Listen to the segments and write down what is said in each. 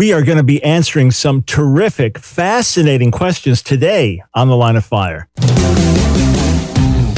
We are going to be answering some terrific, fascinating questions today on the line of fire.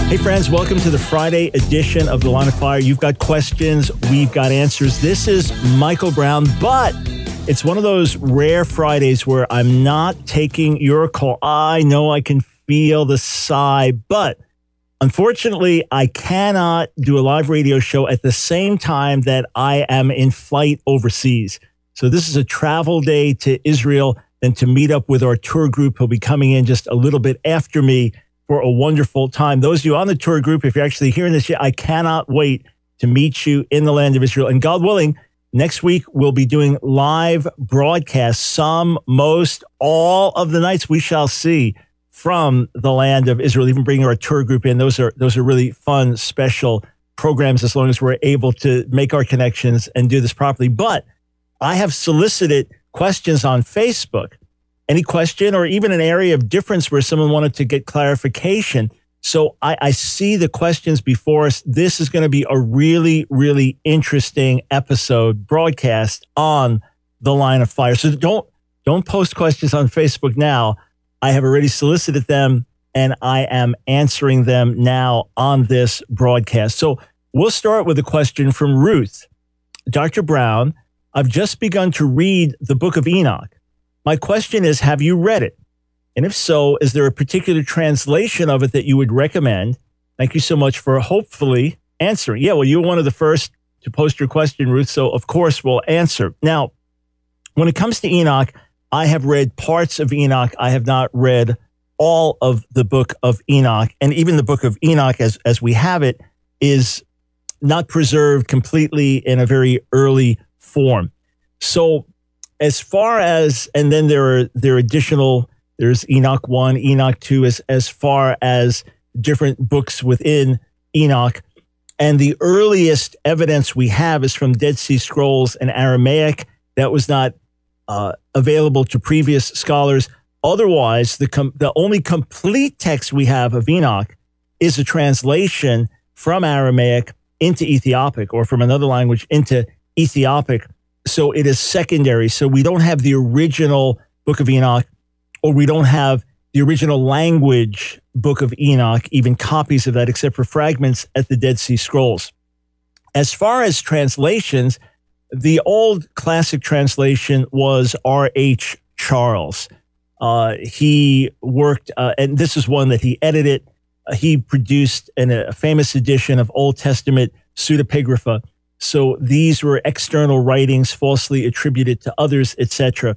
Hey, friends, welcome to the Friday edition of The Line of Fire. You've got questions, we've got answers. This is Michael Brown, but it's one of those rare Fridays where I'm not taking your call. I know I can feel the sigh, but unfortunately, I cannot do a live radio show at the same time that I am in flight overseas. So, this is a travel day to Israel, then to meet up with our tour group who'll be coming in just a little bit after me for a wonderful time. Those of you on the tour group, if you're actually hearing this yet, I cannot wait to meet you in the land of Israel. And God willing, next week we'll be doing live broadcasts, some, most, all of the nights we shall see from the land of Israel, even bringing our tour group in. Those are those are really fun, special programs as long as we're able to make our connections and do this properly. But I have solicited questions on Facebook any question or even an area of difference where someone wanted to get clarification. So I, I see the questions before us. This is going to be a really, really interesting episode broadcast on the line of fire. So don't don't post questions on Facebook now. I have already solicited them and I am answering them now on this broadcast. So we'll start with a question from Ruth. Dr. Brown, I've just begun to read the book of Enoch. My question is Have you read it? And if so, is there a particular translation of it that you would recommend? Thank you so much for hopefully answering. Yeah, well, you were one of the first to post your question, Ruth. So, of course, we'll answer. Now, when it comes to Enoch, I have read parts of Enoch. I have not read all of the book of Enoch. And even the book of Enoch, as, as we have it, is not preserved completely in a very early form. So, as far as and then there are there are additional there's Enoch 1, Enoch 2 as as far as different books within Enoch. And the earliest evidence we have is from Dead Sea Scrolls and Aramaic that was not uh, available to previous scholars. Otherwise, the com- the only complete text we have of Enoch is a translation from Aramaic into Ethiopic or from another language into Ethiopic so it is secondary. So we don't have the original Book of Enoch, or we don't have the original language Book of Enoch, even copies of that, except for fragments at the Dead Sea Scrolls. As far as translations, the old classic translation was R.H. Charles. Uh, he worked, uh, and this is one that he edited. Uh, he produced an, a famous edition of Old Testament pseudepigrapha so these were external writings falsely attributed to others, etc.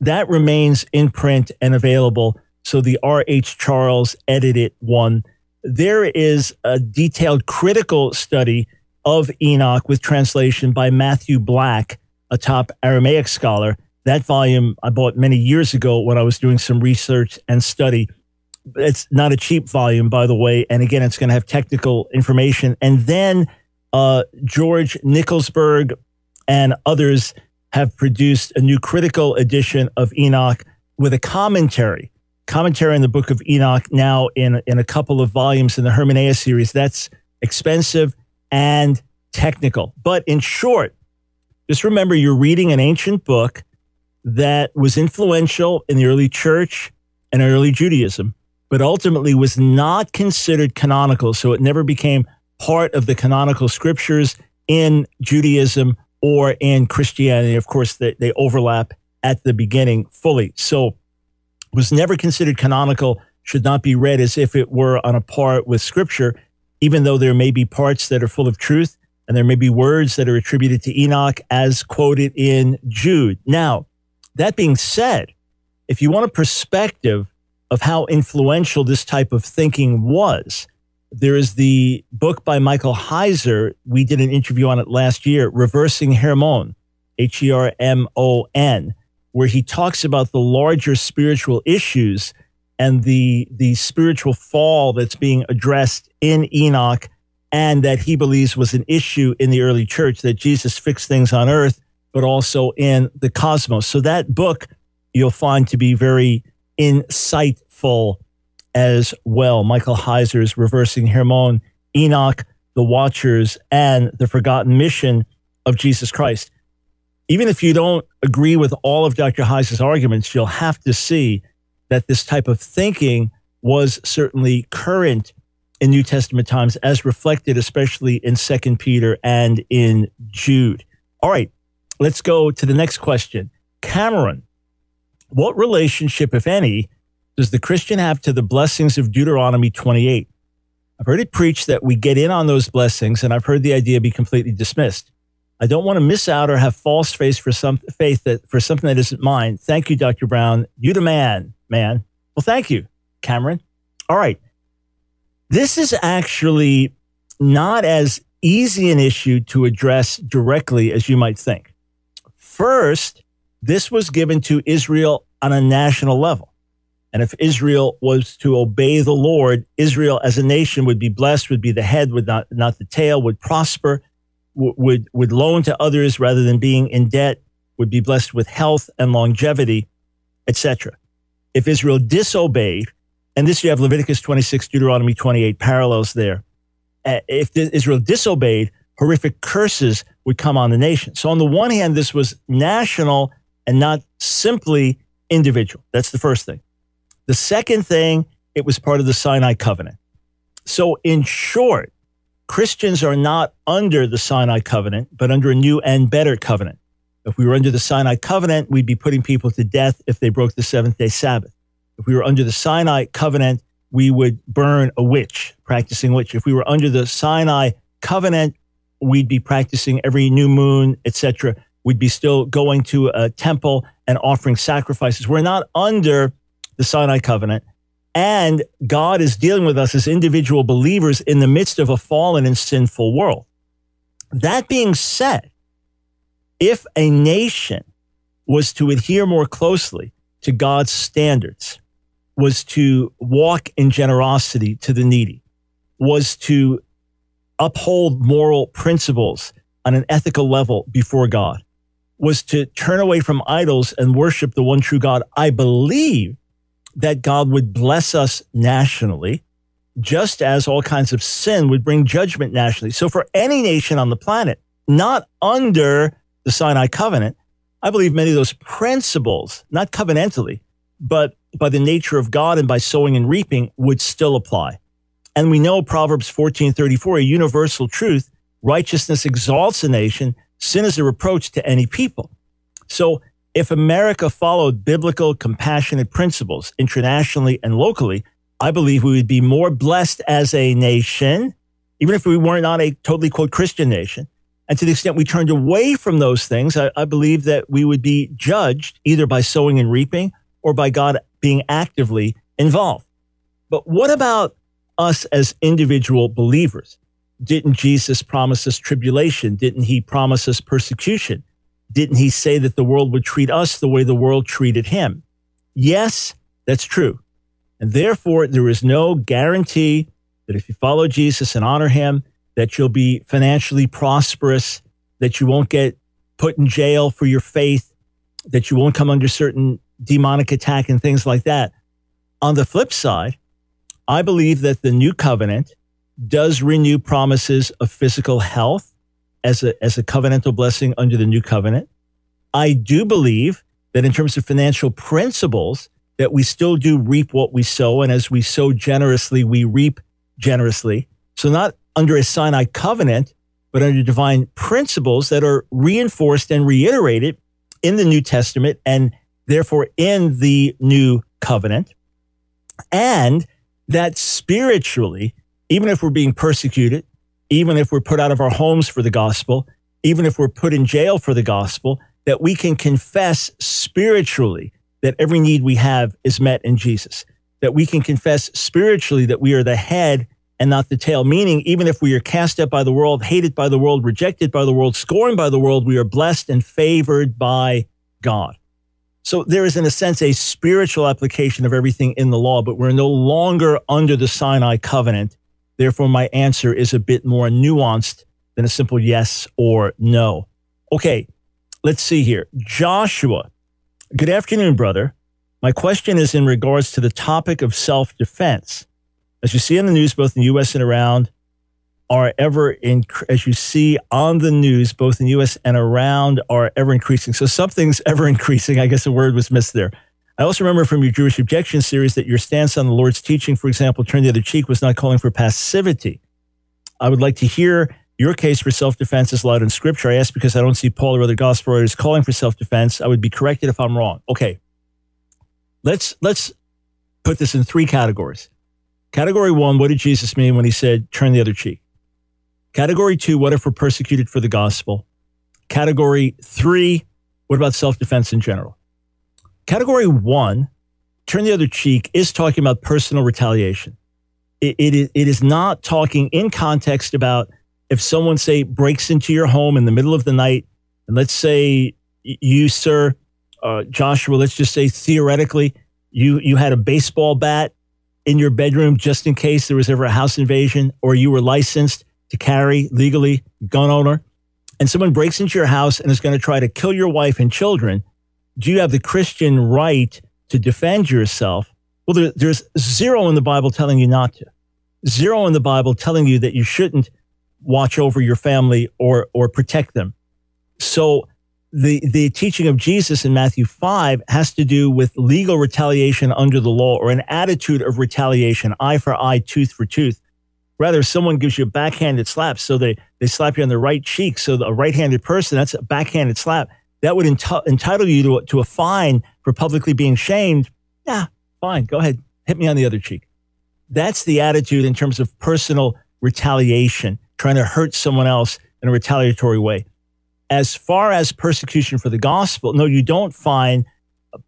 That remains in print and available. So the R.H. Charles edited one. There is a detailed critical study of Enoch with translation by Matthew Black, a top Aramaic scholar. That volume I bought many years ago when I was doing some research and study. It's not a cheap volume, by the way. And again, it's going to have technical information. And then uh, George Nickelsburg and others have produced a new critical edition of Enoch with a commentary, commentary on the book of Enoch now in, in a couple of volumes in the Hermeneia series. That's expensive and technical. But in short, just remember you're reading an ancient book that was influential in the early church and early Judaism, but ultimately was not considered canonical. So it never became part of the canonical scriptures in Judaism or in Christianity. Of course, they, they overlap at the beginning fully. So was never considered canonical, should not be read as if it were on a par with scripture, even though there may be parts that are full of truth and there may be words that are attributed to Enoch as quoted in Jude. Now, that being said, if you want a perspective of how influential this type of thinking was, there is the book by Michael Heiser. We did an interview on it last year, Reversing Hermon, H E R M O N, where he talks about the larger spiritual issues and the the spiritual fall that's being addressed in Enoch and that he believes was an issue in the early church that Jesus fixed things on earth but also in the cosmos. So that book you'll find to be very insightful as well. Michael Heiser's Reversing Hermon, Enoch, The Watchers, and The Forgotten Mission of Jesus Christ. Even if you don't agree with all of Dr. Heiser's arguments, you'll have to see that this type of thinking was certainly current in New Testament times, as reflected especially in Second Peter and in Jude. All right, let's go to the next question. Cameron, what relationship, if any, does the Christian have to the blessings of Deuteronomy 28? I've heard it preached that we get in on those blessings, and I've heard the idea be completely dismissed. I don't want to miss out or have false faith for some faith that for something that isn't mine. Thank you, Dr. Brown. You the man, man. Well, thank you, Cameron. All right. This is actually not as easy an issue to address directly as you might think. First, this was given to Israel on a national level. And if Israel was to obey the Lord, Israel as a nation would be blessed, would be the head, would not, not the tail, would prosper, would, would loan to others rather than being in debt, would be blessed with health and longevity, etc. If Israel disobeyed, and this you have Leviticus 26, Deuteronomy 28 parallels there. Uh, if Israel disobeyed, horrific curses would come on the nation. So, on the one hand, this was national and not simply individual. That's the first thing. The second thing, it was part of the Sinai covenant. So, in short, Christians are not under the Sinai covenant, but under a new and better covenant. If we were under the Sinai covenant, we'd be putting people to death if they broke the seventh day Sabbath. If we were under the Sinai covenant, we would burn a witch, practicing witch. If we were under the Sinai covenant, we'd be practicing every new moon, etc. We'd be still going to a temple and offering sacrifices. We're not under the Sinai covenant. And God is dealing with us as individual believers in the midst of a fallen and sinful world. That being said, if a nation was to adhere more closely to God's standards, was to walk in generosity to the needy, was to uphold moral principles on an ethical level before God, was to turn away from idols and worship the one true God, I believe that God would bless us nationally, just as all kinds of sin would bring judgment nationally. So, for any nation on the planet, not under the Sinai covenant, I believe many of those principles, not covenantally, but by the nature of God and by sowing and reaping, would still apply. And we know Proverbs 14:34, a universal truth, righteousness exalts a nation, sin is a reproach to any people. So if America followed biblical, compassionate principles internationally and locally, I believe we would be more blessed as a nation, even if we were not a totally quote Christian nation. And to the extent we turned away from those things, I, I believe that we would be judged either by sowing and reaping or by God being actively involved. But what about us as individual believers? Didn't Jesus promise us tribulation? Didn't he promise us persecution? Didn't he say that the world would treat us the way the world treated him? Yes, that's true. And therefore, there is no guarantee that if you follow Jesus and honor him, that you'll be financially prosperous, that you won't get put in jail for your faith, that you won't come under certain demonic attack and things like that. On the flip side, I believe that the new covenant does renew promises of physical health as a, as a covenantal blessing under the new covenant. I do believe that in terms of financial principles, that we still do reap what we sow. And as we sow generously, we reap generously. So not under a Sinai covenant, but under divine principles that are reinforced and reiterated in the New Testament and therefore in the new covenant. And that spiritually, even if we're being persecuted, even if we're put out of our homes for the gospel, even if we're put in jail for the gospel, that we can confess spiritually that every need we have is met in Jesus, that we can confess spiritually that we are the head and not the tail, meaning even if we are cast out by the world, hated by the world, rejected by the world, scorned by the world, we are blessed and favored by God. So there is, in a sense, a spiritual application of everything in the law, but we're no longer under the Sinai covenant. Therefore, my answer is a bit more nuanced than a simple yes or no. Okay, let's see here. Joshua, good afternoon, brother. My question is in regards to the topic of self defense. As you see in the news, both in the US and around, are ever in, as you see on the news, both in the US and around, are ever increasing. So something's ever increasing. I guess a word was missed there. I also remember from your Jewish Objection series that your stance on the Lord's teaching, for example, turn the other cheek, was not calling for passivity. I would like to hear your case for self defense is allowed in scripture. I ask because I don't see Paul or other gospel writers calling for self defense. I would be corrected if I'm wrong. Okay. Let's let's put this in three categories. Category one, what did Jesus mean when he said turn the other cheek? Category two, what if we're persecuted for the gospel? Category three, what about self defense in general? Category one, turn the other cheek, is talking about personal retaliation. It, it, it is not talking in context about if someone, say, breaks into your home in the middle of the night, and let's say you, sir, uh, Joshua, let's just say theoretically, you, you had a baseball bat in your bedroom just in case there was ever a house invasion, or you were licensed to carry legally, gun owner, and someone breaks into your house and is going to try to kill your wife and children, do you have the Christian right to defend yourself? Well, there, there's zero in the Bible telling you not to. Zero in the Bible telling you that you shouldn't watch over your family or or protect them. So the the teaching of Jesus in Matthew 5 has to do with legal retaliation under the law or an attitude of retaliation, eye for eye, tooth for tooth. Rather, someone gives you a backhanded slap. So they, they slap you on the right cheek. So a right handed person, that's a backhanded slap. That would ent- entitle you to, to a fine for publicly being shamed. Yeah, fine. Go ahead. Hit me on the other cheek. That's the attitude in terms of personal retaliation, trying to hurt someone else in a retaliatory way. As far as persecution for the gospel, no, you don't find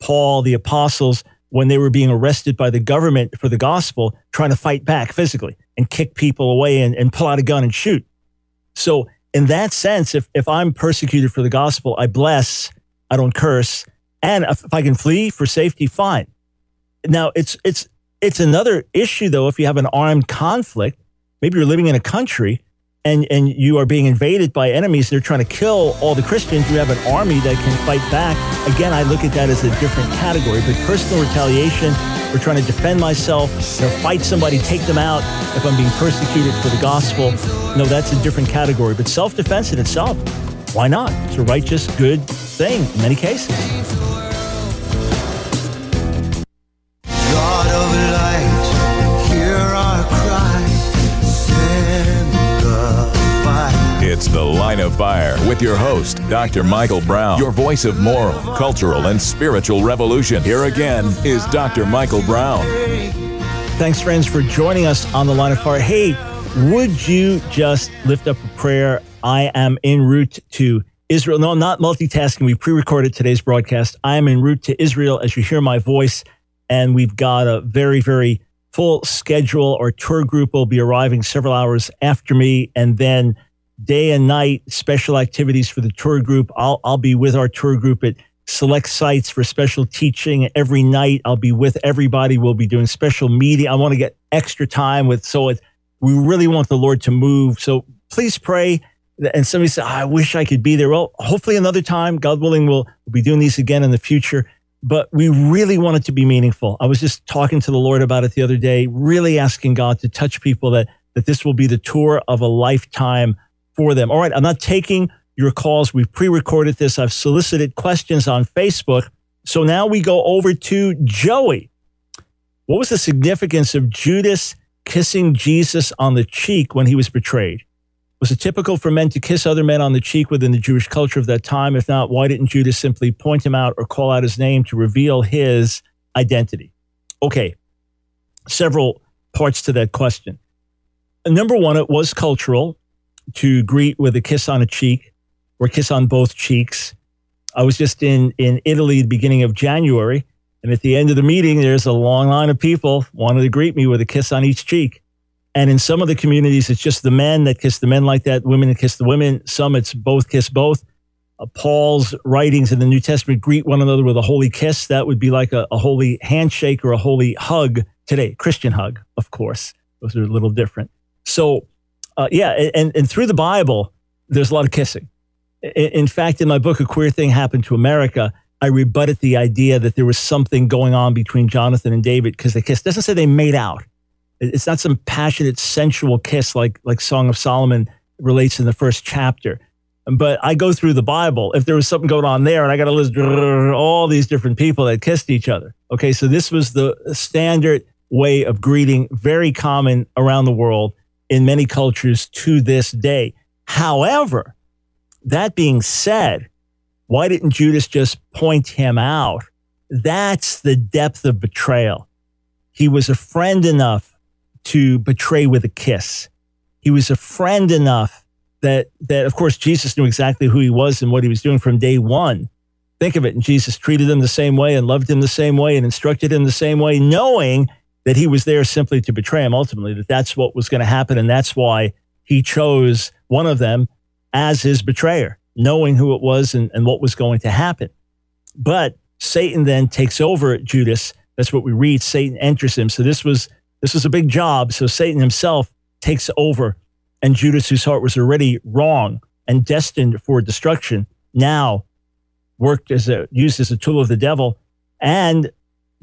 Paul, the apostles, when they were being arrested by the government for the gospel, trying to fight back physically and kick people away and, and pull out a gun and shoot. So, in that sense, if, if I'm persecuted for the gospel, I bless, I don't curse. And if, if I can flee for safety, fine. Now, it's, it's, it's another issue, though, if you have an armed conflict, maybe you're living in a country and, and you are being invaded by enemies. They're trying to kill all the Christians. You have an army that can fight back. Again, I look at that as a different category. But personal retaliation, we're trying to defend myself, know, fight somebody, take them out if I'm being persecuted for the gospel. No, that's a different category. But self defense in itself, why not? It's a righteous, good thing in many cases. It's The Line of Fire with your host, Dr. Michael Brown, your voice of moral, cultural, and spiritual revolution. Here again is Dr. Michael Brown. Thanks, friends, for joining us on The Line of Fire. Hey, would you just lift up a prayer? I am en route to Israel. No, I'm not multitasking. We pre recorded today's broadcast. I am en route to Israel as you hear my voice, and we've got a very, very full schedule. Our tour group will be arriving several hours after me, and then day and night special activities for the tour group. I'll, I'll be with our tour group at select sites for special teaching every night. I'll be with everybody. We'll be doing special media. I want to get extra time with, so it, we really want the Lord to move. So please pray. And somebody said, I wish I could be there. Well, hopefully another time, God willing, we'll, we'll be doing these again in the future. But we really want it to be meaningful. I was just talking to the Lord about it the other day, really asking God to touch people that, that this will be the tour of a lifetime for them. All right, I'm not taking your calls. We've pre recorded this. I've solicited questions on Facebook. So now we go over to Joey. What was the significance of Judas kissing Jesus on the cheek when he was betrayed? Was it typical for men to kiss other men on the cheek within the Jewish culture of that time? If not, why didn't Judas simply point him out or call out his name to reveal his identity? Okay, several parts to that question. Number one, it was cultural to greet with a kiss on a cheek or kiss on both cheeks. I was just in, in Italy the beginning of January, and at the end of the meeting, there's a long line of people wanted to greet me with a kiss on each cheek. And in some of the communities, it's just the men that kiss the men like that, women that kiss the women. Some it's both kiss both. uh, Paul's writings in the New Testament greet one another with a holy kiss. That would be like a, a holy handshake or a holy hug today. Christian hug, of course. Those are a little different. So, uh, yeah, and, and through the Bible, there's a lot of kissing. In fact, in my book, A Queer Thing Happened to America, I rebutted the idea that there was something going on between Jonathan and David because they kissed. It doesn't say they made out. It's not some passionate, sensual kiss like like Song of Solomon relates in the first chapter. But I go through the Bible. If there was something going on there, and I got to list all these different people that kissed each other. Okay, so this was the standard way of greeting, very common around the world in many cultures to this day. However, that being said, why didn't Judas just point him out? That's the depth of betrayal. He was a friend enough to betray with a kiss. He was a friend enough that that of course Jesus knew exactly who he was and what he was doing from day one. Think of it, and Jesus treated him the same way and loved him the same way and instructed him the same way, knowing that he was there simply to betray him ultimately, that that's what was going to happen. And that's why he chose one of them as his betrayer, knowing who it was and, and what was going to happen. But Satan then takes over Judas. That's what we read. Satan enters him. So this was this was a big job. So Satan himself takes over, and Judas, whose heart was already wrong and destined for destruction, now worked as a used as a tool of the devil, and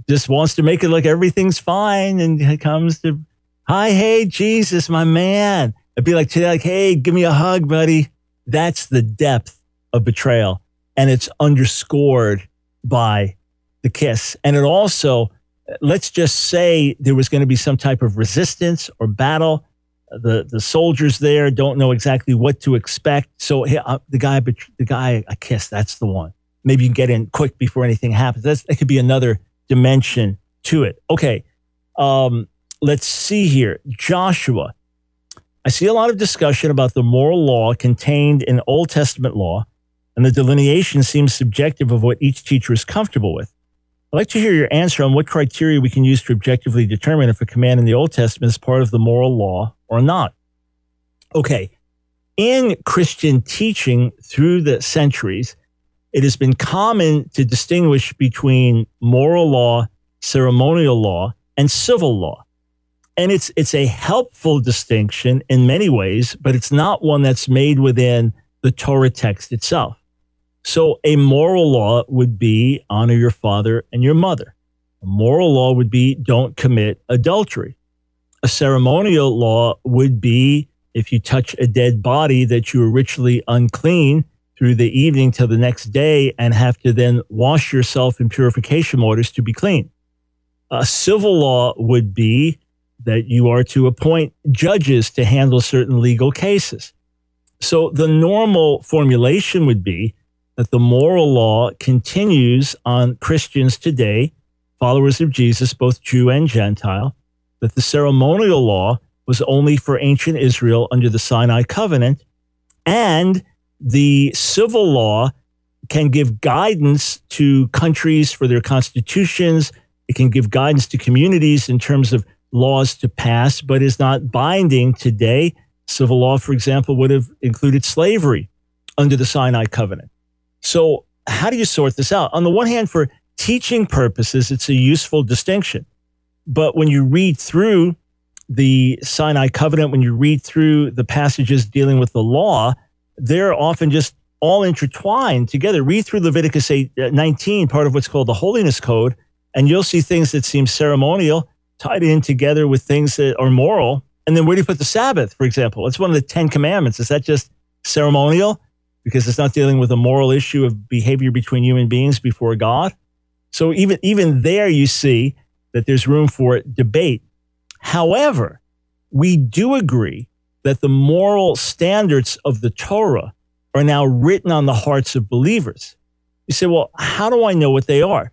just wants to make it like everything's fine. And it comes to, hi, hey, Jesus, my man. It'd be like today, like, hey, give me a hug, buddy. That's the depth of betrayal. And it's underscored by the kiss. And it also let's just say there was going to be some type of resistance or battle. The the soldiers there don't know exactly what to expect. So hey, uh, the guy, the guy I kiss, that's the one. Maybe you can get in quick before anything happens. That's, that could be another dimension to it. Okay, um, let's see here. Joshua. I see a lot of discussion about the moral law contained in Old Testament law, and the delineation seems subjective of what each teacher is comfortable with. I'd like to hear your answer on what criteria we can use to objectively determine if a command in the Old Testament is part of the moral law or not. Okay. In Christian teaching through the centuries, it has been common to distinguish between moral law, ceremonial law, and civil law. And it's, it's a helpful distinction in many ways, but it's not one that's made within the Torah text itself. So a moral law would be honor your father and your mother. A moral law would be don't commit adultery. A ceremonial law would be if you touch a dead body that you are ritually unclean through the evening till the next day and have to then wash yourself in purification waters to be clean. A civil law would be that you are to appoint judges to handle certain legal cases. So the normal formulation would be that the moral law continues on Christians today, followers of Jesus, both Jew and Gentile, that the ceremonial law was only for ancient Israel under the Sinai covenant, and the civil law can give guidance to countries for their constitutions. It can give guidance to communities in terms of laws to pass, but is not binding today. Civil law, for example, would have included slavery under the Sinai covenant. So, how do you sort this out? On the one hand, for teaching purposes, it's a useful distinction. But when you read through the Sinai covenant, when you read through the passages dealing with the law, they're often just all intertwined together. Read through Leviticus 8, uh, 19, part of what's called the Holiness Code, and you'll see things that seem ceremonial tied in together with things that are moral. And then where do you put the Sabbath, for example? It's one of the Ten Commandments. Is that just ceremonial? because it's not dealing with a moral issue of behavior between human beings before God. So even even there you see that there's room for debate. However, we do agree that the moral standards of the Torah are now written on the hearts of believers. You say, well, how do I know what they are?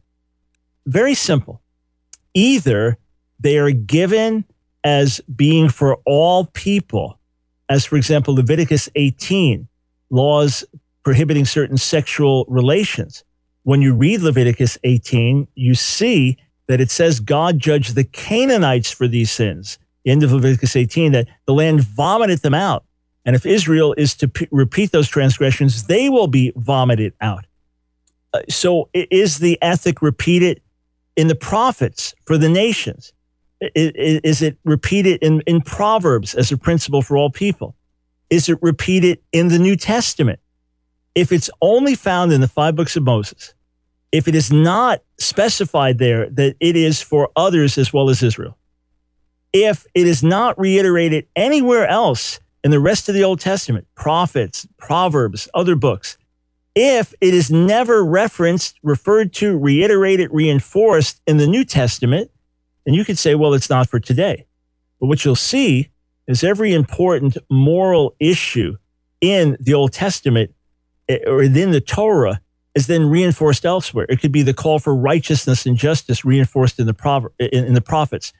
Very simple. Either they are given as being for all people, as for example, Leviticus 18 laws prohibiting certain sexual relations. When you read Leviticus 18, you see that it says God judged the Canaanites for these sins. End of Leviticus 18, that the land vomited them out. And if Israel is to p- repeat those transgressions, they will be vomited out. Uh, so is the ethic repeated in the prophets for the nations? Is, is it repeated in, in Proverbs as a principle for all people? Is it repeated in the New Testament? If it's only found in the five books of Moses, if it is not specified there that it is for others as well as Israel, if it is not reiterated anywhere else in the rest of the Old Testament, prophets, Proverbs, other books, if it is never referenced, referred to, reiterated, reinforced in the New Testament, then you could say, well, it's not for today. But what you'll see is every important moral issue in the Old Testament eh, or within the Torah is then reinforced elsewhere. It could be the call for righteousness and justice reinforced in the, in, in the prophets.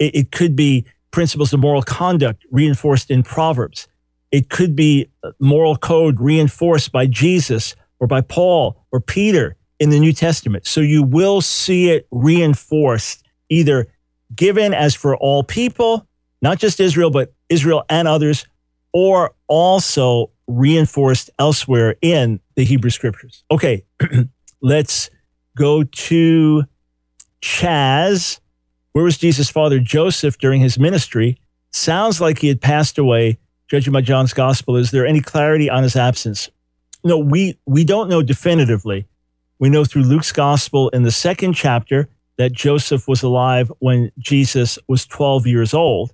It, it could be principles of moral conduct reinforced in Proverbs. It could be uh, moral code reinforced by Jesus or by Paul or Peter in the New Testament. So you will see it reinforced, either given as for all people, not just Israel, but Israel and others, or also reinforced elsewhere in the Hebrew scriptures. Okay, let's go to Chaz. Where was Jesus' father Joseph during his ministry? Sounds like he had passed away, judging by John's gospel. Is there any clarity on his absence? No, we, we don't know definitively. We know through Luke's gospel in the second chapter that Joseph was alive when Jesus was 12 years old.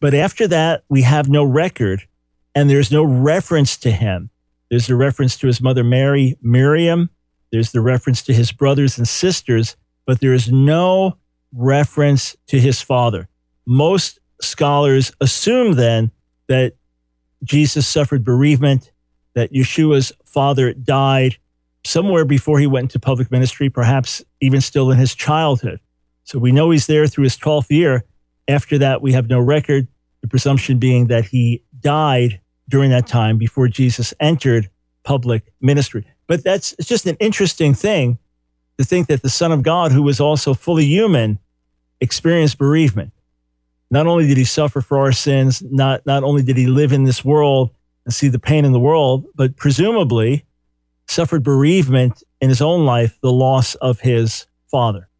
But after that, we have no record and there's no reference to him. There's a reference to his mother, Mary, Miriam. There's the reference to his brothers and sisters, but there is no reference to his father. Most scholars assume then that Jesus suffered bereavement, that Yeshua's father died somewhere before he went into public ministry, perhaps even still in his childhood. So we know he's there through his 12th year. After that, we have no record, the presumption being that he died during that time before Jesus entered public ministry. But that's it's just an interesting thing to think that the Son of God, who was also fully human, experienced bereavement. Not only did he suffer for our sins, not, not only did he live in this world and see the pain in the world, but presumably suffered bereavement in his own life, the loss of his father.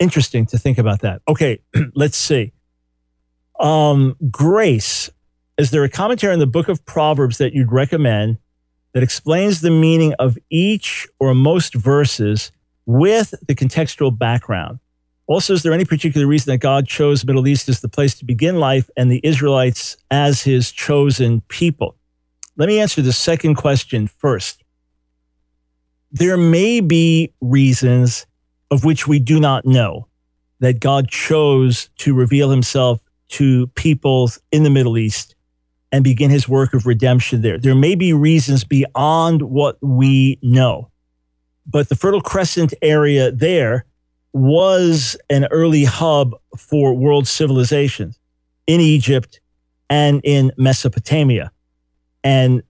Interesting to think about that. Okay, let's see. Um, grace. Is there a commentary in the book of Proverbs that you'd recommend that explains the meaning of each or most verses with the contextual background? Also, is there any particular reason that God chose Middle East as the place to begin life and the Israelites as his chosen people? Let me answer the second question first. There may be reasons of which we do not know that God chose to reveal himself to peoples in the Middle East and begin his work of redemption there. There may be reasons beyond what we know, but the Fertile Crescent area there was an early hub for world civilizations in Egypt and in Mesopotamia. And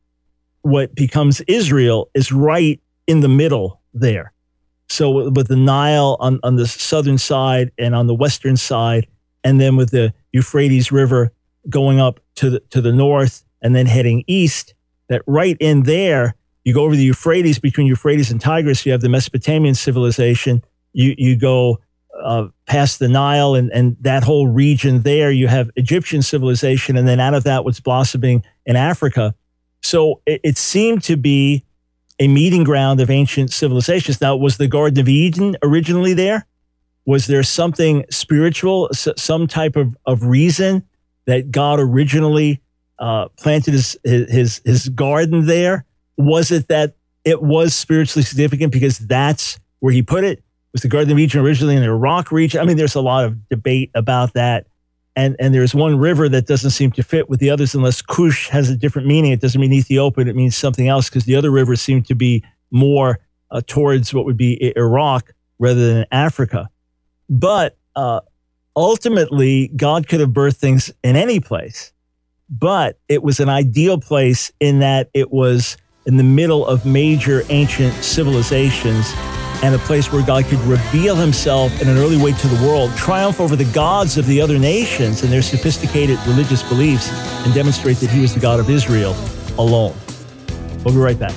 what becomes Israel is right in the middle there. So with the Nile on, on the southern side and on the western side, and then with the Euphrates River going up to the, to the north and then heading east, that right in there, you go over the Euphrates, between Euphrates and Tigris, you have the Mesopotamian civilization. You, you go uh, past the Nile and, and that whole region there, you have Egyptian civilization. And then out of that, what's blossoming in Africa. So it, it seemed to be a meeting ground of ancient civilizations. Now, was the Garden of Eden originally there? Was there something spiritual, some type of, of reason that God originally uh, planted his, his, his garden there? Was it that it was spiritually significant because that's where he put it? Was the Garden of Eden originally in the Iraq region? I mean, there's a lot of debate about that. And, and there's one river that doesn't seem to fit with the others unless Cush has a different meaning. It doesn't mean Ethiopia, it means something else because the other rivers seem to be more uh, towards what would be Iraq rather than Africa. But uh, ultimately, God could have birthed things in any place, but it was an ideal place in that it was in the middle of major ancient civilizations and a place where God could reveal himself in an early way to the world, triumph over the gods of the other nations and their sophisticated religious beliefs, and demonstrate that he was the God of Israel alone. We'll be right back.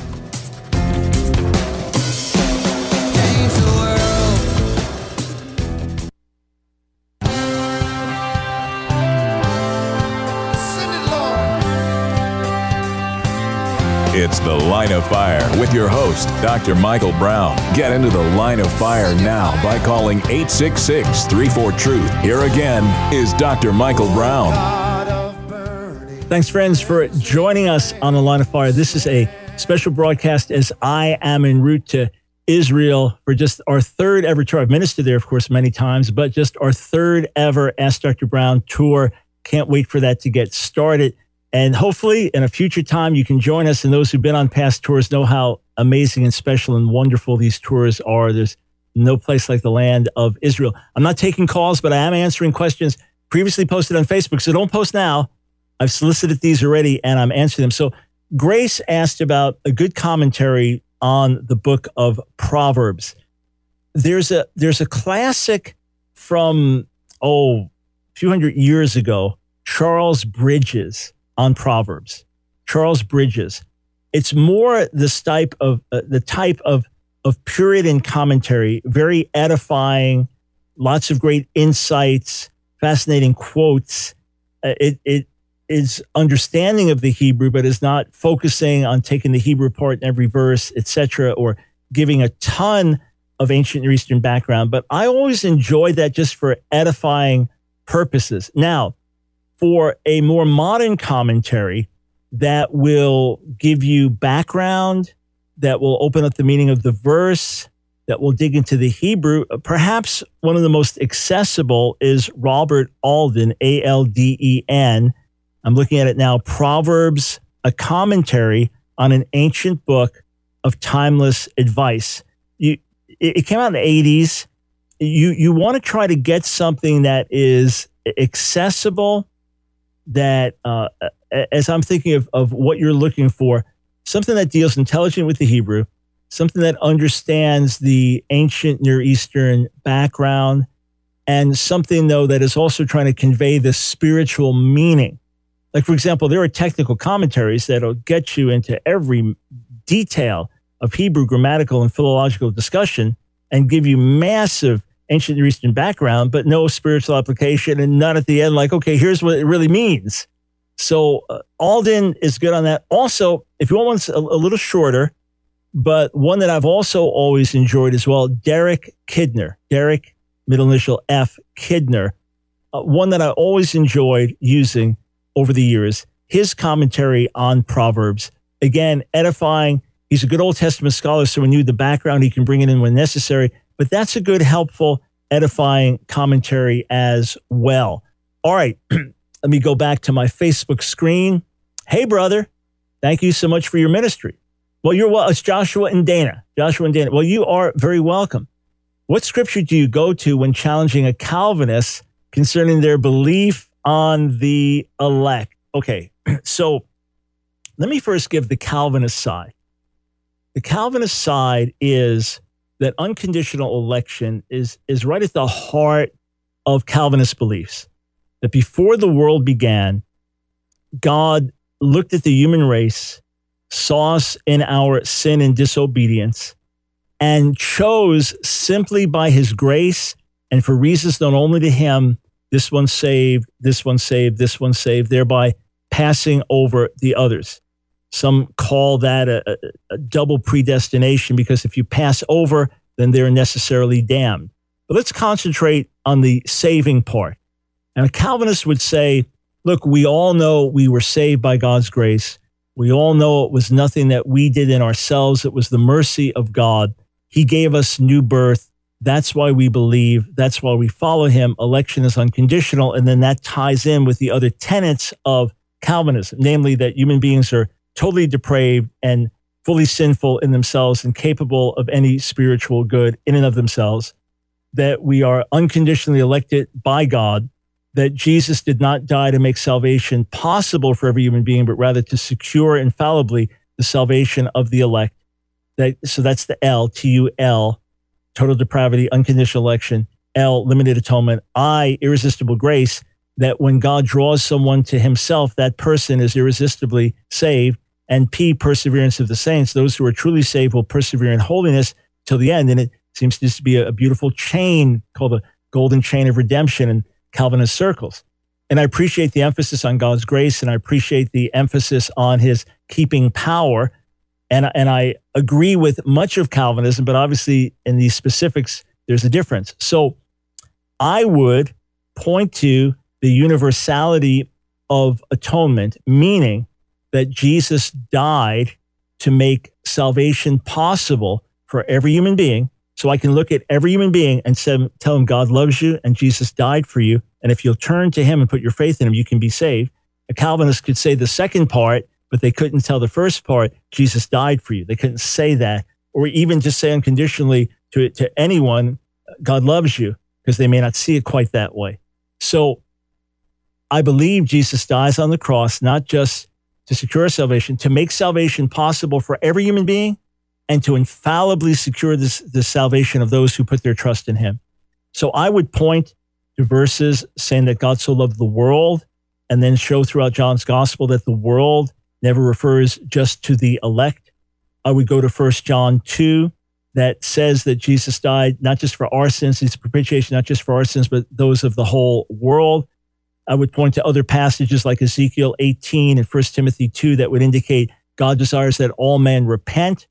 Line of Fire with your host, Dr. Michael Brown. Get into the line of fire now by calling 866 34 Truth. Here again is Dr. Michael Brown. Thanks, friends, for joining us on The Line of Fire. This is a special broadcast as I am en route to Israel for just our third ever tour. I've ministered there, of course, many times, but just our third ever Ask Dr. Brown tour. Can't wait for that to get started. And hopefully, in a future time, you can join us. And those who've been on past tours know how amazing and special and wonderful these tours are. There's no place like the land of Israel. I'm not taking calls, but I am answering questions previously posted on Facebook. So don't post now. I've solicited these already and I'm answering them. So Grace asked about a good commentary on the book of Proverbs. There's a there's a classic from oh a few hundred years ago, Charles Bridges on Proverbs. Charles Bridges. It's more this type of uh, the type of of Puritan commentary, very edifying, lots of great insights, fascinating quotes. Uh, it it is understanding of the Hebrew, but is not focusing on taking the Hebrew part in every verse, etc., or giving a ton of ancient Near Eastern background. But I always enjoy that just for edifying purposes. Now, for a more modern commentary that will give you background, that will open up the meaning of the verse, that will dig into the Hebrew. Perhaps one of the most accessible is Robert Alden, A L D E N. I'm looking at it now Proverbs, a commentary on an ancient book of timeless advice. You, it came out in the 80s. You, you want to try to get something that is accessible that uh, as I'm thinking of, of what you're looking for, something that deals intelligent with the Hebrew, something that understands the ancient Near Eastern background, and something though that is also trying to convey the spiritual meaning. Like, for example, there are technical commentaries that'll get you into every detail of Hebrew grammatical and philological discussion and give you massive ancient Near Eastern background, but no spiritual application and none at the end, like, okay, here's what it really means. So uh, Alden is good on that. Also, if you want one a, a little shorter, but one that I've also always enjoyed as well, Derek Kidner, Derek, middle initial F, Kidner, uh, one that I always enjoyed using over the years. His commentary on Proverbs, again, edifying. He's a good Old Testament scholar, so when you the background, he can bring it in when necessary but that's a good, helpful, edifying commentary as well. All right, let me go back to my Facebook screen. Hey, brother, thank you so much for your ministry. Well, you're well. It's Joshua and Dana. Joshua and Dana. Well, you are very welcome. What scripture do you go to when challenging a Calvinist concerning their belief on the elect? Okay, so let me first give the Calvinist side. The Calvinist side is that unconditional election is, is right at the heart of Calvinist beliefs. That before the world began, God looked at the human race, saw us in our sin and disobedience, and chose simply by his grace and for reasons known only to him this one saved, this one saved, this one saved, thereby passing over the others. Some call that a, a, double predestination because if you pass over, then they're necessarily damned. But let's concentrate on the saving part. And a Calvinist would say, look, we all know we were saved by God's grace. We all know it was nothing that we did in ourselves, it was the mercy of God. He gave us new birth. That's why we believe. That's why we follow him. Election is unconditional. And then that ties in with the other tenets of Calvinism, namely that human beings are totally depraved and fully sinful in themselves and capable of any spiritual good in and of themselves, that we are unconditionally elected by God, that Jesus did not die to make salvation possible for every human being, but rather to secure infallibly the salvation of the elect. That, so that's the L, T U L. total depravity, unconditional election, L, limited atonement, I, irresistible grace, that when God draws someone to himself, that person is irresistibly saved, and P, perseverance of the saints. Those who are truly saved will persevere in holiness till the end. And it seems to be a, a beautiful chain called the golden chain of redemption in Calvinist circles. And I appreciate the emphasis on God's grace, and I appreciate the emphasis on his keeping power. And, and I agree with much of Calvinism, but obviously in these specifics, there's a difference. So I would point to the universality of atonement, meaning that Jesus died to make salvation possible for every human being. So I can look at every human being and say, tell him God loves you and Jesus died for you. And if you'll turn to him and put your faith in him, you can be saved. A Calvinist could say the second part, but they couldn't tell the first part, Jesus died for you. They couldn't say that, or even just say unconditionally to, to anyone, God loves you, because they may not see it quite that way. So I believe Jesus dies on the cross, not just to secure salvation, to make salvation possible for every human being and to infallibly secure this, the salvation of those who put their trust in him. So I would point to verses saying that God so loved the world and then show throughout John's gospel that the world never refers just to the elect. I would go to First John 2 that says that Jesus died not just for our sins, he's propitiation, not just for our sins, but those of the whole world. I would point to other passages like Ezekiel 18 and 1 Timothy 2 that would indicate God desires that all men repent.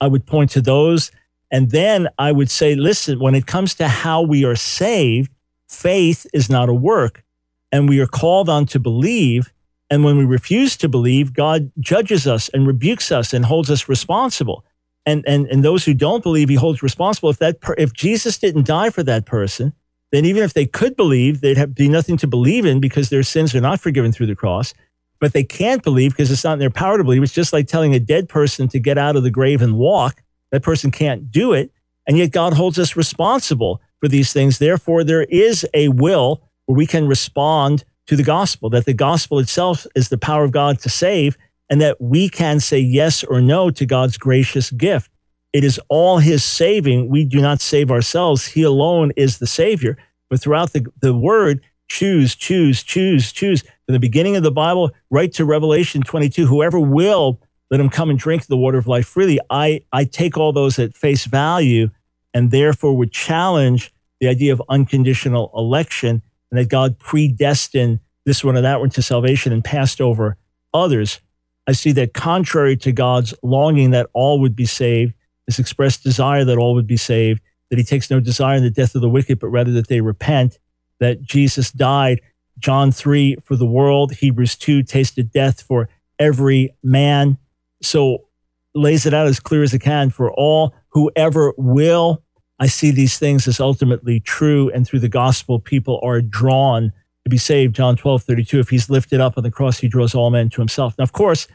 I would point to those. And then I would say, listen, when it comes to how we are saved, faith is not a work, and we are called on to believe. And when we refuse to believe, God judges us and rebukes us and holds us responsible. And, and, and those who don't believe, he holds responsible. If, that per, if Jesus didn't die for that person, then even if they could believe, they'd have be nothing to believe in because their sins are not forgiven through the cross. But they can't believe because it's not in their power to believe. It's just like telling a dead person to get out of the grave and walk. That person can't do it. And yet God holds us responsible for these things. Therefore, there is a will where we can respond to the gospel, that the gospel itself is the power of God to save, and that we can say yes or no to God's gracious gift. It is all his saving. We do not save ourselves. He alone is the savior. But throughout the, the word, choose, choose, choose, choose. From the beginning of the Bible right to Revelation 22, whoever will, let him come and drink the water of life freely. I, I take all those at face value and therefore would challenge the idea of unconditional election and that God predestined this one or that one to salvation and passed over others. I see that contrary to God's longing that all would be saved, this expressed desire that all would be saved, that he takes no desire in the death of the wicked, but rather that they repent, that Jesus died, John 3 for the world, Hebrews 2 tasted death for every man. So lays it out as clear as it can for all, whoever will. I see these things as ultimately true. And through the gospel, people are drawn to be saved. John 12, 32. If he's lifted up on the cross, he draws all men to himself. Now, of course,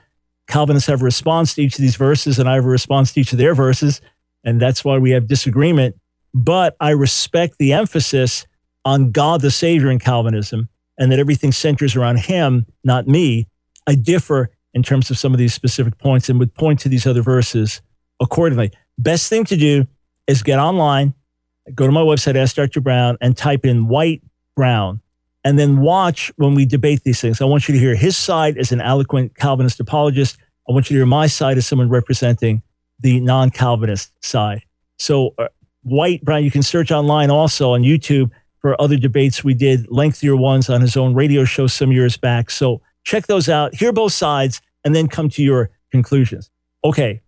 Calvinists have a response to each of these verses, and I have a response to each of their verses. And that's why we have disagreement. But I respect the emphasis on God the Savior in Calvinism and that everything centers around Him, not me. I differ in terms of some of these specific points and would point to these other verses accordingly. Best thing to do is get online, go to my website, Ask Dr. Brown, and type in white brown and then watch when we debate these things. I want you to hear his side as an eloquent Calvinist apologist. I want you to hear my side as someone representing the non Calvinist side. So, uh, White Brown, you can search online also on YouTube for other debates we did, lengthier ones on his own radio show some years back. So, check those out, hear both sides, and then come to your conclusions. Okay.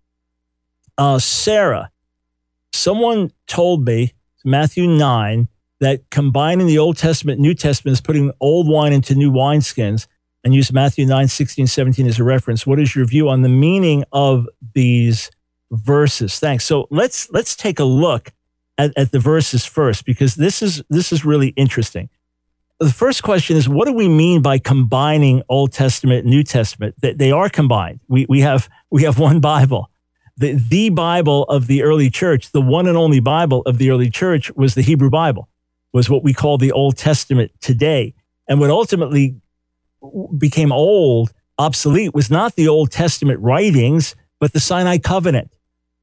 Uh, Sarah, someone told me, Matthew 9, that combining the Old Testament, New Testament is putting old wine into new wineskins and use Matthew 9, 16, 17 as a reference. What is your view on the meaning of these verses? Thanks. So let's let's take a look at, at the verses first, because this is this is really interesting. The first question is what do we mean by combining Old Testament New Testament? That they are combined. We we have we have one Bible. The, the Bible of the early church, the one and only Bible of the early church was the Hebrew Bible was what we call the Old Testament today. And what ultimately became old, obsolete, was not the Old Testament writings, but the Sinai covenant.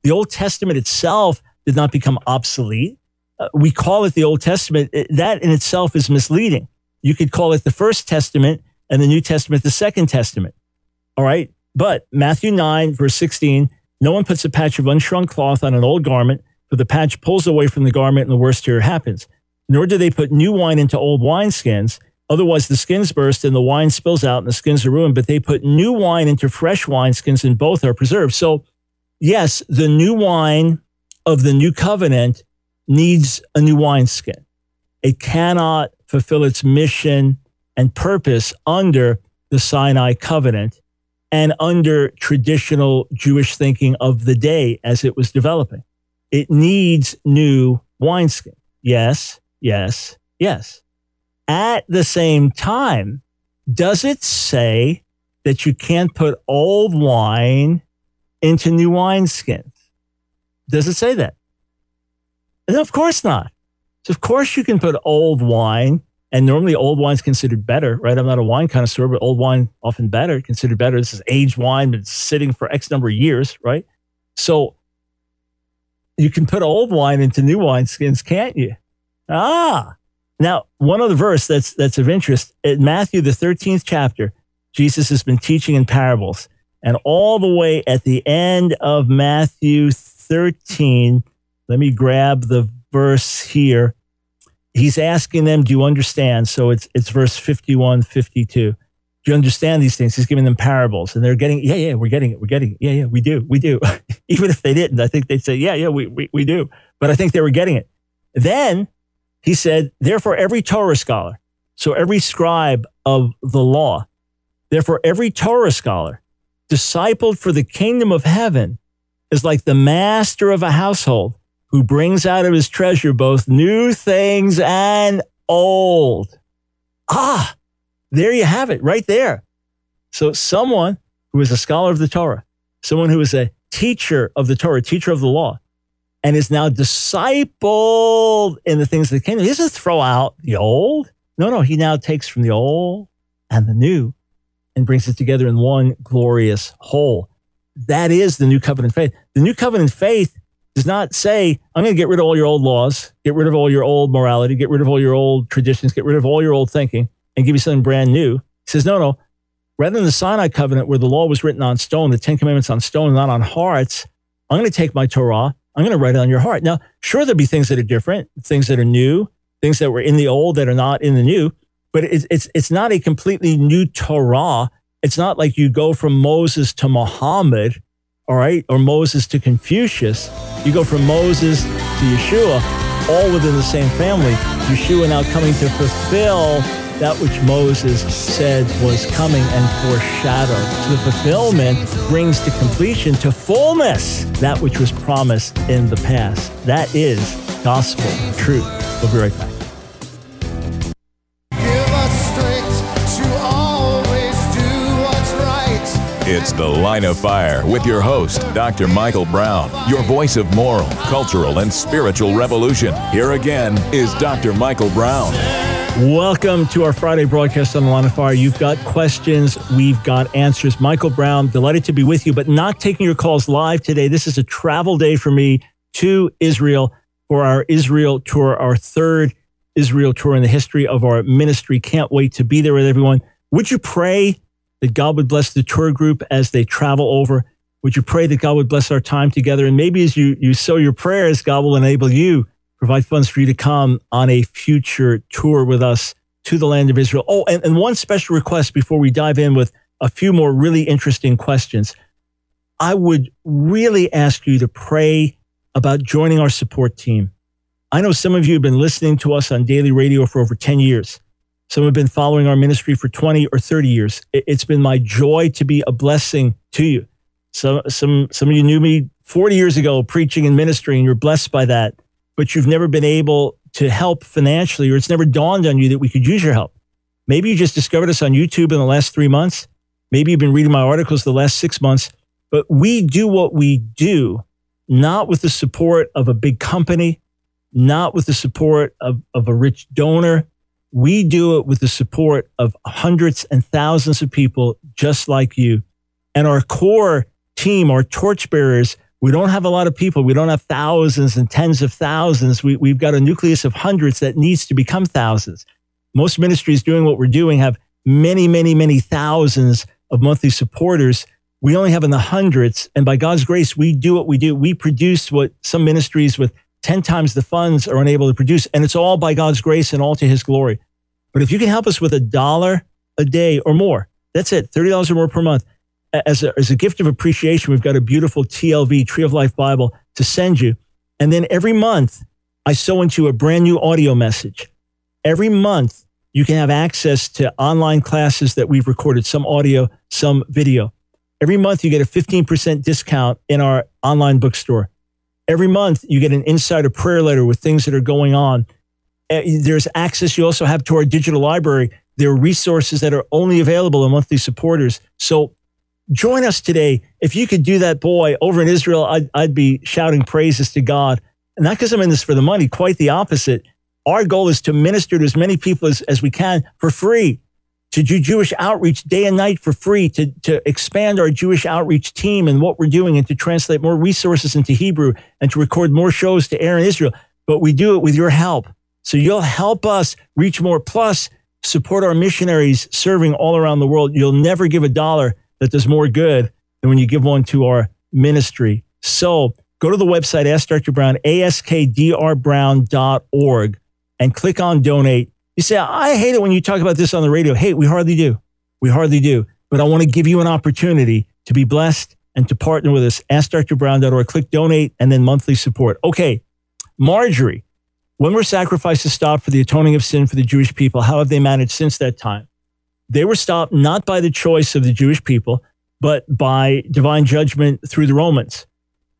The Old Testament itself did not become obsolete. Uh, we call it the Old Testament. It, that in itself is misleading. You could call it the First Testament and the New Testament the Second Testament. All right. But Matthew 9, verse 16, no one puts a patch of unshrunk cloth on an old garment, for the patch pulls away from the garment and the worst here happens. Nor do they put new wine into old wineskins. Otherwise, the skins burst and the wine spills out and the skins are ruined. But they put new wine into fresh wineskins and both are preserved. So, yes, the new wine of the new covenant needs a new wineskin. It cannot fulfill its mission and purpose under the Sinai covenant and under traditional Jewish thinking of the day as it was developing. It needs new wineskin. Yes, yes, yes. At the same time, does it say that you can't put old wine into new wineskins? Does it say that? And of course not. So of course you can put old wine, and normally old wine's considered better, right? I'm not a wine connoisseur, but old wine often better, considered better. This is aged wine, been sitting for X number of years, right? So you can put old wine into new wineskins, can't you? Ah, now, one other verse that's that's of interest in Matthew the 13th chapter, Jesus has been teaching in parables. And all the way at the end of Matthew 13, let me grab the verse here. He's asking them, Do you understand? So it's it's verse 51, 52. Do you understand these things? He's giving them parables and they're getting, yeah, yeah, we're getting it. We're getting it. Yeah, yeah, we do. We do. Even if they didn't, I think they'd say, yeah, yeah, we, we, we do. But I think they were getting it. Then he said, therefore, every Torah scholar, so every scribe of the law, therefore, every Torah scholar discipled for the kingdom of heaven is like the master of a household who brings out of his treasure both new things and old. Ah, there you have it right there. So, someone who is a scholar of the Torah, someone who is a teacher of the Torah, teacher of the law, and is now discipled in the things the kingdom. He doesn't throw out the old. No, no, he now takes from the old and the new and brings it together in one glorious whole. That is the new covenant faith. The new covenant faith does not say, I'm going to get rid of all your old laws, get rid of all your old morality, get rid of all your old traditions, get rid of all your old thinking, and give you something brand new. He says, no, no. Rather than the Sinai covenant where the law was written on stone, the Ten Commandments on stone, not on hearts, I'm going to take my Torah I'm going to write it on your heart. Now, sure, there'll be things that are different, things that are new, things that were in the old that are not in the new, but it's, it's, it's not a completely new Torah. It's not like you go from Moses to Muhammad, all right, or Moses to Confucius. You go from Moses to Yeshua, all within the same family. Yeshua now coming to fulfill that which Moses said was coming and foreshadowed. So the fulfillment brings to completion, to fullness, that which was promised in the past. That is gospel truth. We'll be right back. It's The Line of Fire with your host, Dr. Michael Brown, your voice of moral, cultural, and spiritual revolution. Here again is Dr. Michael Brown. Welcome to our Friday broadcast on the Line of Fire. You've got questions, we've got answers. Michael Brown, delighted to be with you, but not taking your calls live today. This is a travel day for me to Israel for our Israel tour, our third Israel tour in the history of our ministry. Can't wait to be there with everyone. Would you pray that God would bless the tour group as they travel over? Would you pray that God would bless our time together? And maybe as you, you sow your prayers, God will enable you provide funds for you to come on a future tour with us to the land of Israel. Oh, and, and one special request before we dive in with a few more really interesting questions. I would really ask you to pray about joining our support team. I know some of you have been listening to us on daily radio for over 10 years. Some have been following our ministry for 20 or 30 years. It's been my joy to be a blessing to you. So some, some of you knew me 40 years ago preaching and ministering. and you're blessed by that but you've never been able to help financially, or it's never dawned on you that we could use your help. Maybe you just discovered us on YouTube in the last three months. Maybe you've been reading my articles the last six months, but we do what we do not with the support of a big company, not with the support of, of a rich donor. We do it with the support of hundreds and thousands of people just like you. And our core team, our torchbearers, We don't have a lot of people. We don't have thousands and tens of thousands. We, we've got a nucleus of hundreds that needs to become thousands. Most ministries doing what we're doing have many, many, many thousands of monthly supporters. We only have in the hundreds. And by God's grace, we do what we do. We produce what some ministries with 10 times the funds are unable to produce. And it's all by God's grace and all to his glory. But if you can help us with a dollar a day or more, that's it, $30 or more per month as a, as a gift of appreciation, we've got a beautiful TLV, Tree of Life Bible, to send you. And then every month, I sew into a brand new audio message. Every month, you can have access to online classes that we've recorded, some audio, some video. Every month, you get a 15% discount in our online bookstore. Every month, you get an insider prayer letter with things that are going on. Eh, there's access you also have to our digital library. There are resources that are only available to monthly supporters. So Join us today. If you could do that, boy, over in Israel, I'd, I'd be shouting praises to God. Not because I'm in this for the money, quite the opposite. Our goal is to minister to as many people as, as we can for free, to do Jewish outreach day and night for free, to, to expand our Jewish outreach team and what we're doing, and to translate more resources into Hebrew and to record more shows to air in Israel. But we do it with your help. So you'll help us reach more. Plus, support our missionaries serving all around the world. You'll never give a dollar that does more good than when you give one to our ministry. So go to the website, Ask Dr. Brown, askdrbrown.org, and click on donate. You say, I hate it when you talk about this on the radio. Hey, we hardly do. We hardly do. But I want to give you an opportunity to be blessed and to partner with us. AskDrBrown.org. Click donate and then monthly support. Okay, Marjorie, when were sacrifices stopped for the atoning of sin for the Jewish people? How have they managed since that time? They were stopped not by the choice of the Jewish people, but by divine judgment through the Romans.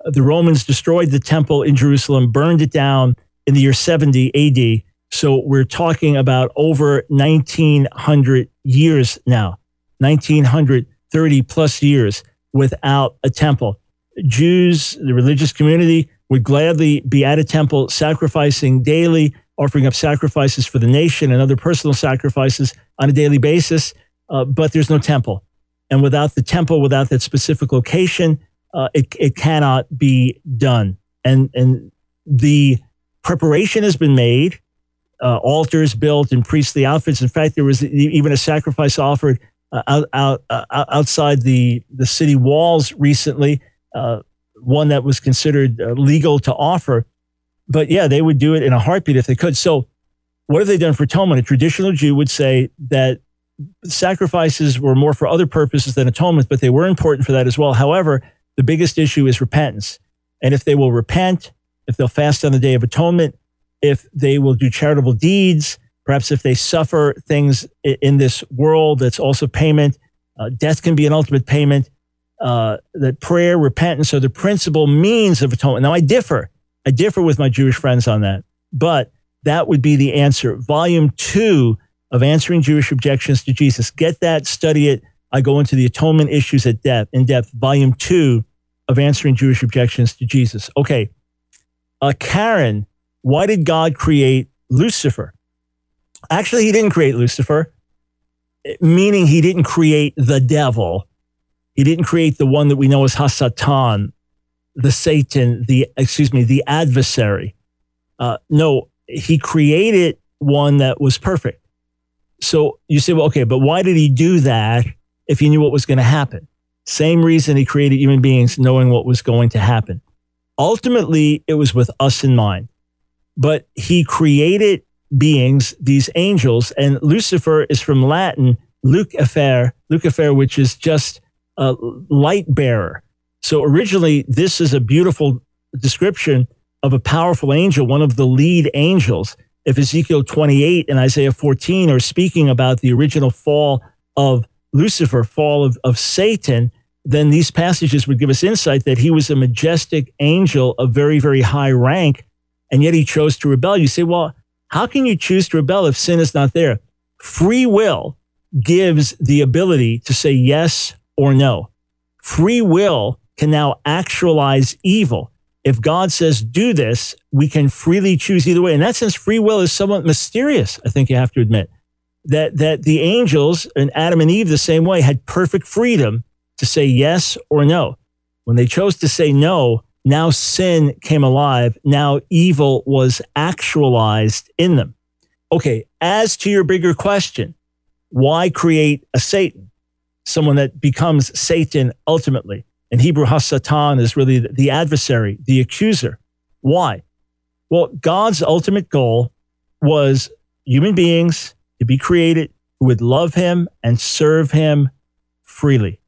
Uh, the Romans destroyed the temple in Jerusalem, burned it down in the year 70 AD. So we're talking about over 1900 years now, 1930 plus years without a temple. Jews, the religious community, would gladly be at a temple, sacrificing daily, offering up sacrifices for the nation and other personal sacrifices on a daily basis, uh, but there's no temple. And without the temple, without that specific location, uh, it, it cannot be done. And, and the preparation has been made, uh, altars built and priestly outfits. In fact, there was even a sacrifice offered uh, out, out, uh, outside the, the city walls recently, uh, one that was considered legal to offer but yeah, they would do it in a heartbeat if they could. So, what have they done for atonement? A traditional Jew would say that sacrifices were more for other purposes than atonement, but they were important for that as well. However, the biggest issue is repentance. And if they will repent, if they'll fast on the day of atonement, if they will do charitable deeds, perhaps if they suffer things in this world that's also payment, uh, death can be an ultimate payment, uh, that prayer, repentance are the principal means of atonement. Now, I differ. I differ with my Jewish friends on that, but that would be the answer. Volume two of Answering Jewish Objections to Jesus. Get that, study it. I go into the atonement issues at depth, in depth. Volume two of Answering Jewish Objections to Jesus. Okay. Uh, Karen, why did God create Lucifer? Actually, he didn't create Lucifer, meaning he didn't create the devil. He didn't create the one that we know as Hasatan, the Satan, the excuse me, the adversary. Uh, no, he created one that was perfect. So you say, well, okay, but why did he do that if he knew what was going to happen? Same reason he created human beings, knowing what was going to happen. Ultimately, it was with us in mind. But he created beings, these angels, and Lucifer is from Latin, Lucifer, Lucifer, which is just a light bearer. So originally, this is a beautiful description of a powerful angel, one of the lead angels. If Ezekiel 28 and Isaiah 14 are speaking about the original fall of Lucifer, fall of, of Satan, then these passages would give us insight that he was a majestic angel of very, very high rank, and yet he chose to rebel. You say, well, how can you choose to rebel if sin is not there? Free will gives the ability to say yes or no. Free will can now actualize evil. If God says do this, we can freely choose either way. In that sense, free will is somewhat mysterious, I think you have to admit. That, that the angels and Adam and Eve, the same way, had perfect freedom to say yes or no. When they chose to say no, Now sin came alive. Now evil was actualized in them. Okay, as to your bigger question, why create a Satan? Someone that becomes Satan ultimately. In Hebrew, Hasatan is really the adversary, the accuser. Why? Well, God's ultimate goal was human beings to be created who would love him and serve him freely,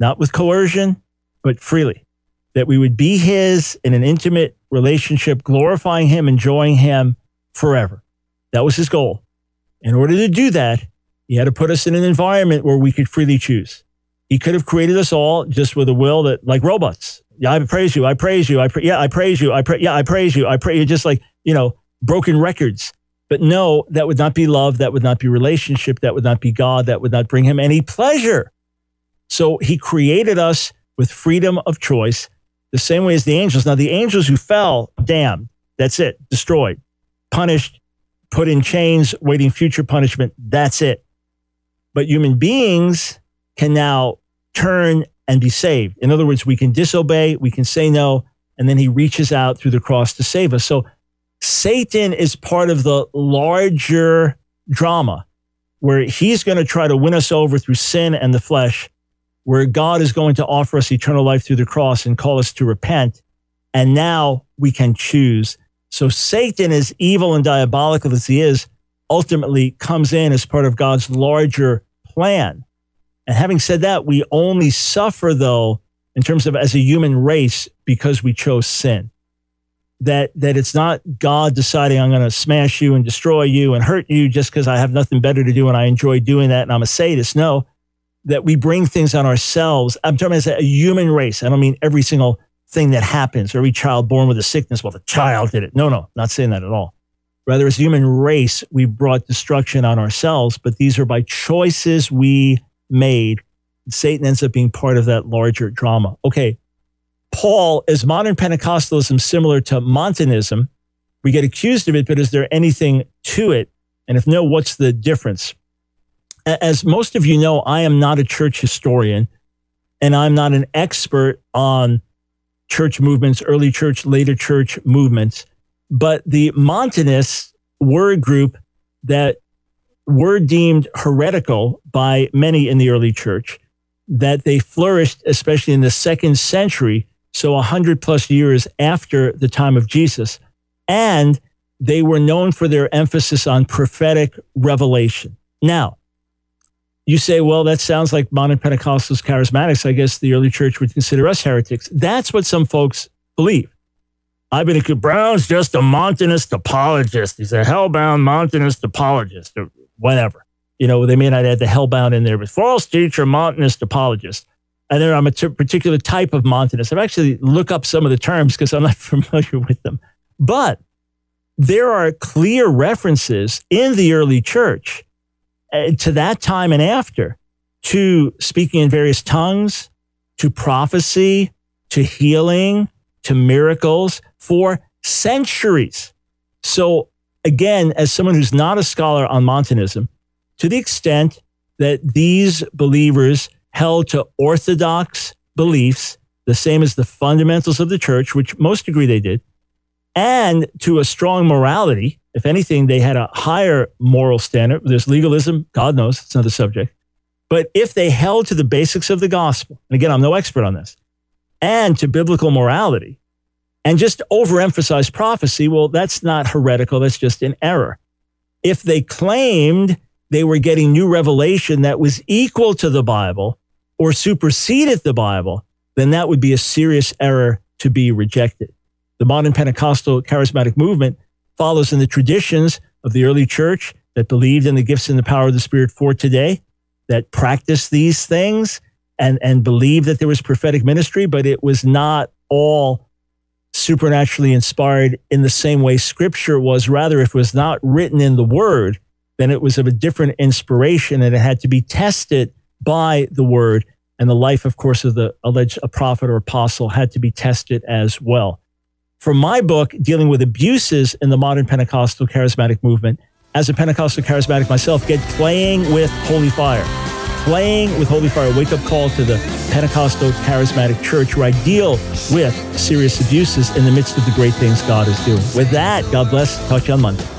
not with coercion, but freely. That we would be his in an intimate relationship, glorifying him, enjoying him forever. That was his goal. In order to do that, he had to put us in an environment where we could freely choose. He could have created us all just with a will that, like robots. Yeah, I praise you. I praise you. I pra- yeah, I praise you. I pray. Yeah, I praise you. I pray. Just like you know, broken records. But no, that would not be love. That would not be relationship. That would not be God. That would not bring him any pleasure. So he created us with freedom of choice, the same way as the angels. Now, the angels who fell, damned. That's it. Destroyed, punished, put in chains, waiting future punishment. That's it. But human beings can now turn and be saved. In other words, we can disobey, we can say no, and then he reaches out through the cross to save us. So Satan is part of the larger drama where he's going to try to win us over through sin and the flesh, where God is going to offer us eternal life through the cross and call us to repent. And now we can choose. So Satan, as evil and diabolical as he is, ultimately comes in as part of God's larger plan. And having said that, we only suffer though, in terms of as a human race, because we chose sin that that it's not God deciding I'm going to smash you and destroy you and hurt you just because I have nothing better to do and I enjoy doing that and I'm a sadist. No, that we bring things on ourselves. I'm talking as a human race. I don't mean every single thing that happens every child born with a sickness. Well, the child did it. No, no, not saying that at all. Rather, as a human race, we brought destruction on ourselves, but these are by choices we made. Satan ends up being part of that larger drama. Okay, Paul, is modern Pentecostalism similar to Montanism? We get accused of it, but is there anything to it? And if no, what's the difference? As most of you know, I am not a church historian and I'm not an expert on church movements, early church, later church movements. But the Montanists were a group that were deemed heretical by many in the early church, that they flourished, especially in the second century, so 100 plus years after the time of Jesus. And they were known for their emphasis on prophetic revelation. Now, you say, well, that sounds like modern Pentecostals charismatics. I guess the early church would consider us heretics. That's what some folks believe. I've been accused. Brown's just a Montanist apologist. He's a hellbound Montanist apologist whatever. You know, they may not add the hellbound in there, but false teacher, Montanist apologist and then I'm a t- particular type of Montanist. I've actually looked up some of the terms because I'm not familiar with them. But there are clear references in the early church uh, to that time and after to speaking in various tongues, to prophecy, to healing, to miracles for centuries. So, again, as someone who's not a scholar on Montanism, to the extent that these believers held to orthodox beliefs, the same as the fundamentals of the church, which most agree they did, and to a strong morality. If anything, they had a higher moral standard. There's legalism, God knows, it's another subject. But if they held to the basics of the gospel, and again, I'm no expert on this, and to biblical morality, and just overemphasize prophecy, well, that's not heretical, that's just an error. If they claimed they were getting new revelation that was equal to the Bible, or superseded the Bible, then that would be a serious error to be rejected. The modern Pentecostal charismatic movement follows in the traditions of the early church that believed in the gifts and the power of the Spirit for today, that practiced these things and, and believed that there was prophetic ministry, but it was not all supernaturally inspired in the same way Scripture was. Rather, if it was not written in the Word, then it was of a different inspiration and it had to be tested by the word. And the life, of course, of the alleged prophet or apostle had to be tested as well. For my book, dealing with abuses in the modern Pentecostal charismatic movement, as a Pentecostal charismatic myself, get playing with holy fire. Playing with Holy Fire, wake up call to the Pentecostal Charismatic Church, where I deal with serious abuses in the midst of the great things God is doing. With that, God bless. Talk to you on Monday.